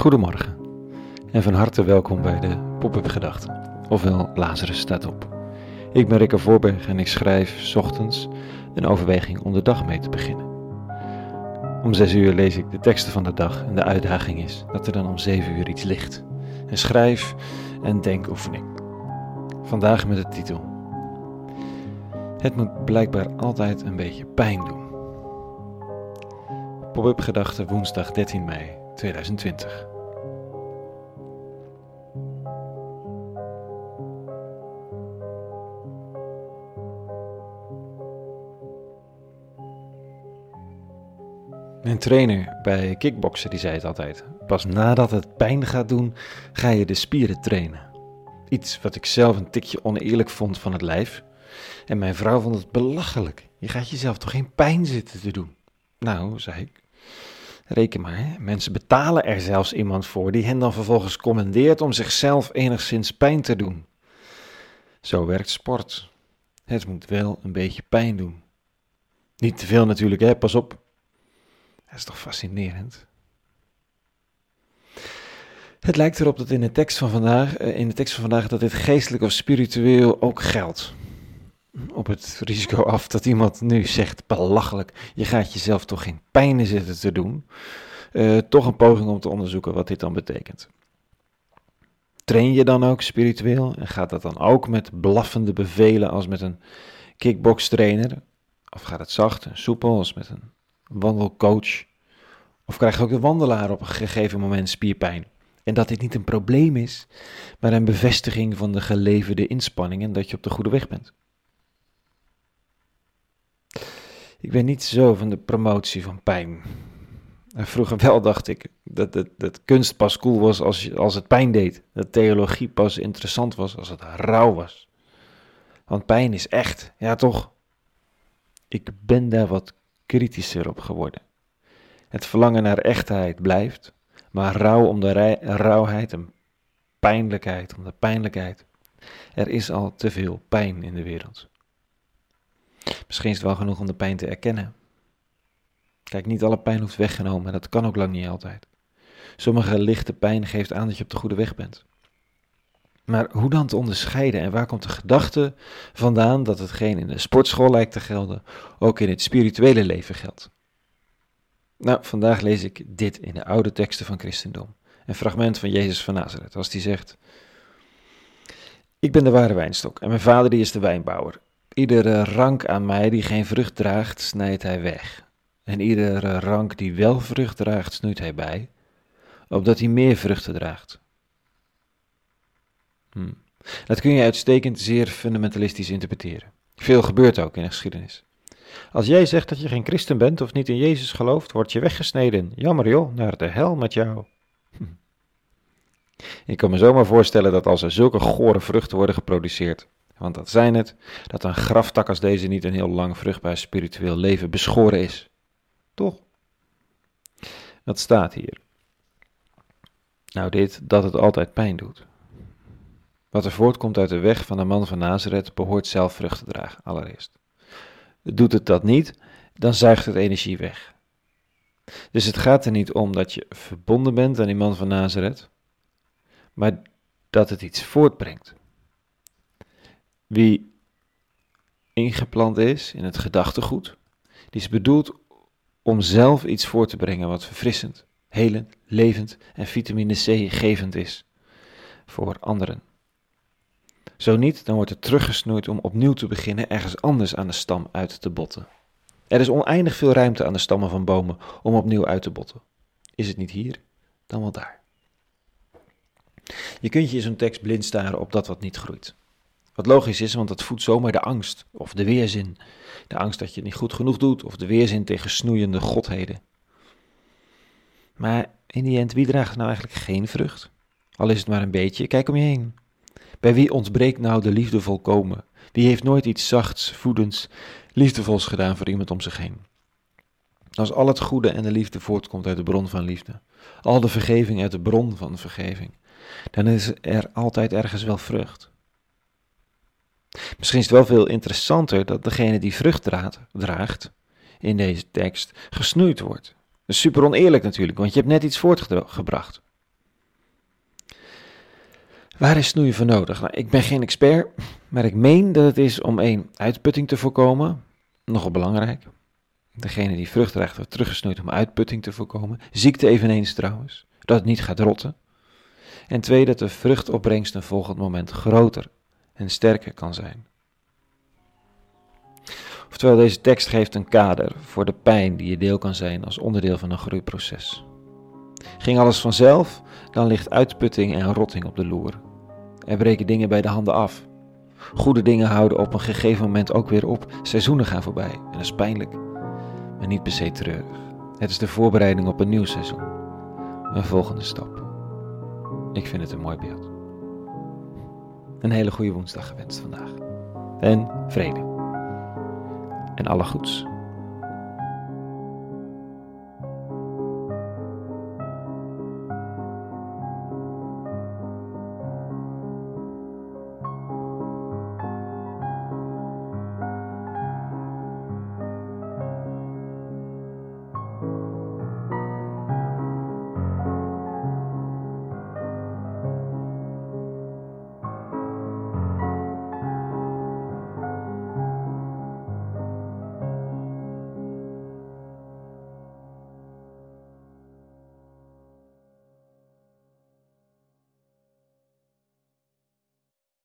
Goedemorgen en van harte welkom bij de Pop-up Gedachten, ofwel Lazarus staat op. Ik ben Rikke Voorberg en ik schrijf ochtends een overweging om de dag mee te beginnen. Om 6 uur lees ik de teksten van de dag en de uitdaging is dat er dan om 7 uur iets ligt. Een schrijf- en denkoefening. Vandaag met de titel Het moet blijkbaar altijd een beetje pijn doen. Pop-up Gedachten woensdag 13 mei 2020. Mijn trainer bij kickboksen die zei het altijd. Pas nadat het pijn gaat doen, ga je de spieren trainen. Iets wat ik zelf een tikje oneerlijk vond van het lijf. En mijn vrouw vond het belachelijk. Je gaat jezelf toch geen pijn zitten te doen? Nou, zei ik. Reken maar, mensen betalen er zelfs iemand voor die hen dan vervolgens commandeert om zichzelf enigszins pijn te doen. Zo werkt sport. Het moet wel een beetje pijn doen. Niet te veel natuurlijk, hè? pas op. Dat is toch fascinerend? Het lijkt erop dat in de tekst van vandaag, eh, in de tekst van vandaag dat dit geestelijk of spiritueel ook geldt. Op het risico af dat iemand nu zegt, belachelijk, je gaat jezelf toch geen pijn zitten te doen. Uh, toch een poging om te onderzoeken wat dit dan betekent. Train je dan ook spiritueel en gaat dat dan ook met blaffende bevelen als met een kickbox-trainer? Of gaat het zacht en soepel als met een wandelcoach? Of krijgt ook de wandelaar op een gegeven moment spierpijn? En dat dit niet een probleem is, maar een bevestiging van de geleverde inspanning en dat je op de goede weg bent. Ik ben niet zo van de promotie van pijn. En vroeger wel dacht ik dat, dat, dat kunst pas cool was als, als het pijn deed. Dat theologie pas interessant was als het rauw was. Want pijn is echt, ja toch? Ik ben daar wat kritischer op geworden. Het verlangen naar echtheid blijft, maar rouw om de rauwheid en pijnlijkheid om de pijnlijkheid. Er is al te veel pijn in de wereld. Misschien is het wel genoeg om de pijn te erkennen. Kijk, niet alle pijn hoeft weggenomen en dat kan ook lang niet altijd. Sommige lichte pijn geeft aan dat je op de goede weg bent. Maar hoe dan te onderscheiden en waar komt de gedachte vandaan dat hetgeen in de sportschool lijkt te gelden, ook in het spirituele leven geldt? Nou, vandaag lees ik dit in de oude teksten van christendom. Een fragment van Jezus van Nazareth, als die zegt: Ik ben de ware wijnstok en mijn vader die is de wijnbouwer. Iedere rank aan mij die geen vrucht draagt, snijdt hij weg. En iedere rank die wel vrucht draagt, snoeit hij bij, opdat hij meer vruchten draagt. Hm. Dat kun je uitstekend zeer fundamentalistisch interpreteren. Veel gebeurt ook in de geschiedenis. Als jij zegt dat je geen christen bent of niet in Jezus gelooft, word je weggesneden. Jammer joh, naar de hel met jou. Hm. Ik kan me zomaar voorstellen dat als er zulke gore vruchten worden geproduceerd, want dat zijn het, dat een graftak als deze niet een heel lang vruchtbaar spiritueel leven beschoren is. Toch? Wat staat hier? Nou dit, dat het altijd pijn doet. Wat er voortkomt uit de weg van de man van Nazareth behoort zelf vrucht te dragen, allereerst. Doet het dat niet, dan zuigt het energie weg. Dus het gaat er niet om dat je verbonden bent aan die man van Nazareth, maar dat het iets voortbrengt. Wie ingeplant is in het gedachtegoed, die is bedoeld om zelf iets voor te brengen wat verfrissend, helend, levend en vitamine C gevend is voor anderen. Zo niet, dan wordt het teruggesnoeid om opnieuw te beginnen ergens anders aan de stam uit te botten. Er is oneindig veel ruimte aan de stammen van bomen om opnieuw uit te botten. Is het niet hier, dan wel daar. Je kunt je in zo'n tekst blind staren op dat wat niet groeit. Wat logisch is, want dat voedt zomaar de angst of de weerzin. De angst dat je het niet goed genoeg doet of de weerzin tegen snoeiende godheden. Maar in die end, wie draagt nou eigenlijk geen vrucht? Al is het maar een beetje, kijk om je heen. Bij wie ontbreekt nou de liefde volkomen? Wie heeft nooit iets zachts, voedends, liefdevols gedaan voor iemand om zich heen? Als al het goede en de liefde voortkomt uit de bron van liefde, al de vergeving uit de bron van vergeving, dan is er altijd ergens wel vrucht. Misschien is het wel veel interessanter dat degene die vrucht draagt in deze tekst gesnoeid wordt. Dat is super oneerlijk natuurlijk, want je hebt net iets voortgebracht. Waar is snoeien voor nodig? Nou, ik ben geen expert, maar ik meen dat het is om één uitputting te voorkomen. Nogal belangrijk. Degene die vrucht draagt wordt teruggesnoeid om uitputting te voorkomen. Ziekte eveneens trouwens, dat het niet gaat rotten. En twee, dat de vruchtopbrengst een volgend moment groter en sterker kan zijn. Oftewel, deze tekst geeft een kader voor de pijn die je deel kan zijn als onderdeel van een groeiproces. Ging alles vanzelf, dan ligt uitputting en rotting op de loer. Er breken dingen bij de handen af. Goede dingen houden op een gegeven moment ook weer op. Seizoenen gaan voorbij en dat is pijnlijk, maar niet per se treurig. Het is de voorbereiding op een nieuw seizoen. Een volgende stap. Ik vind het een mooi beeld. Een hele goede woensdag gewenst vandaag. En vrede. En alle goeds.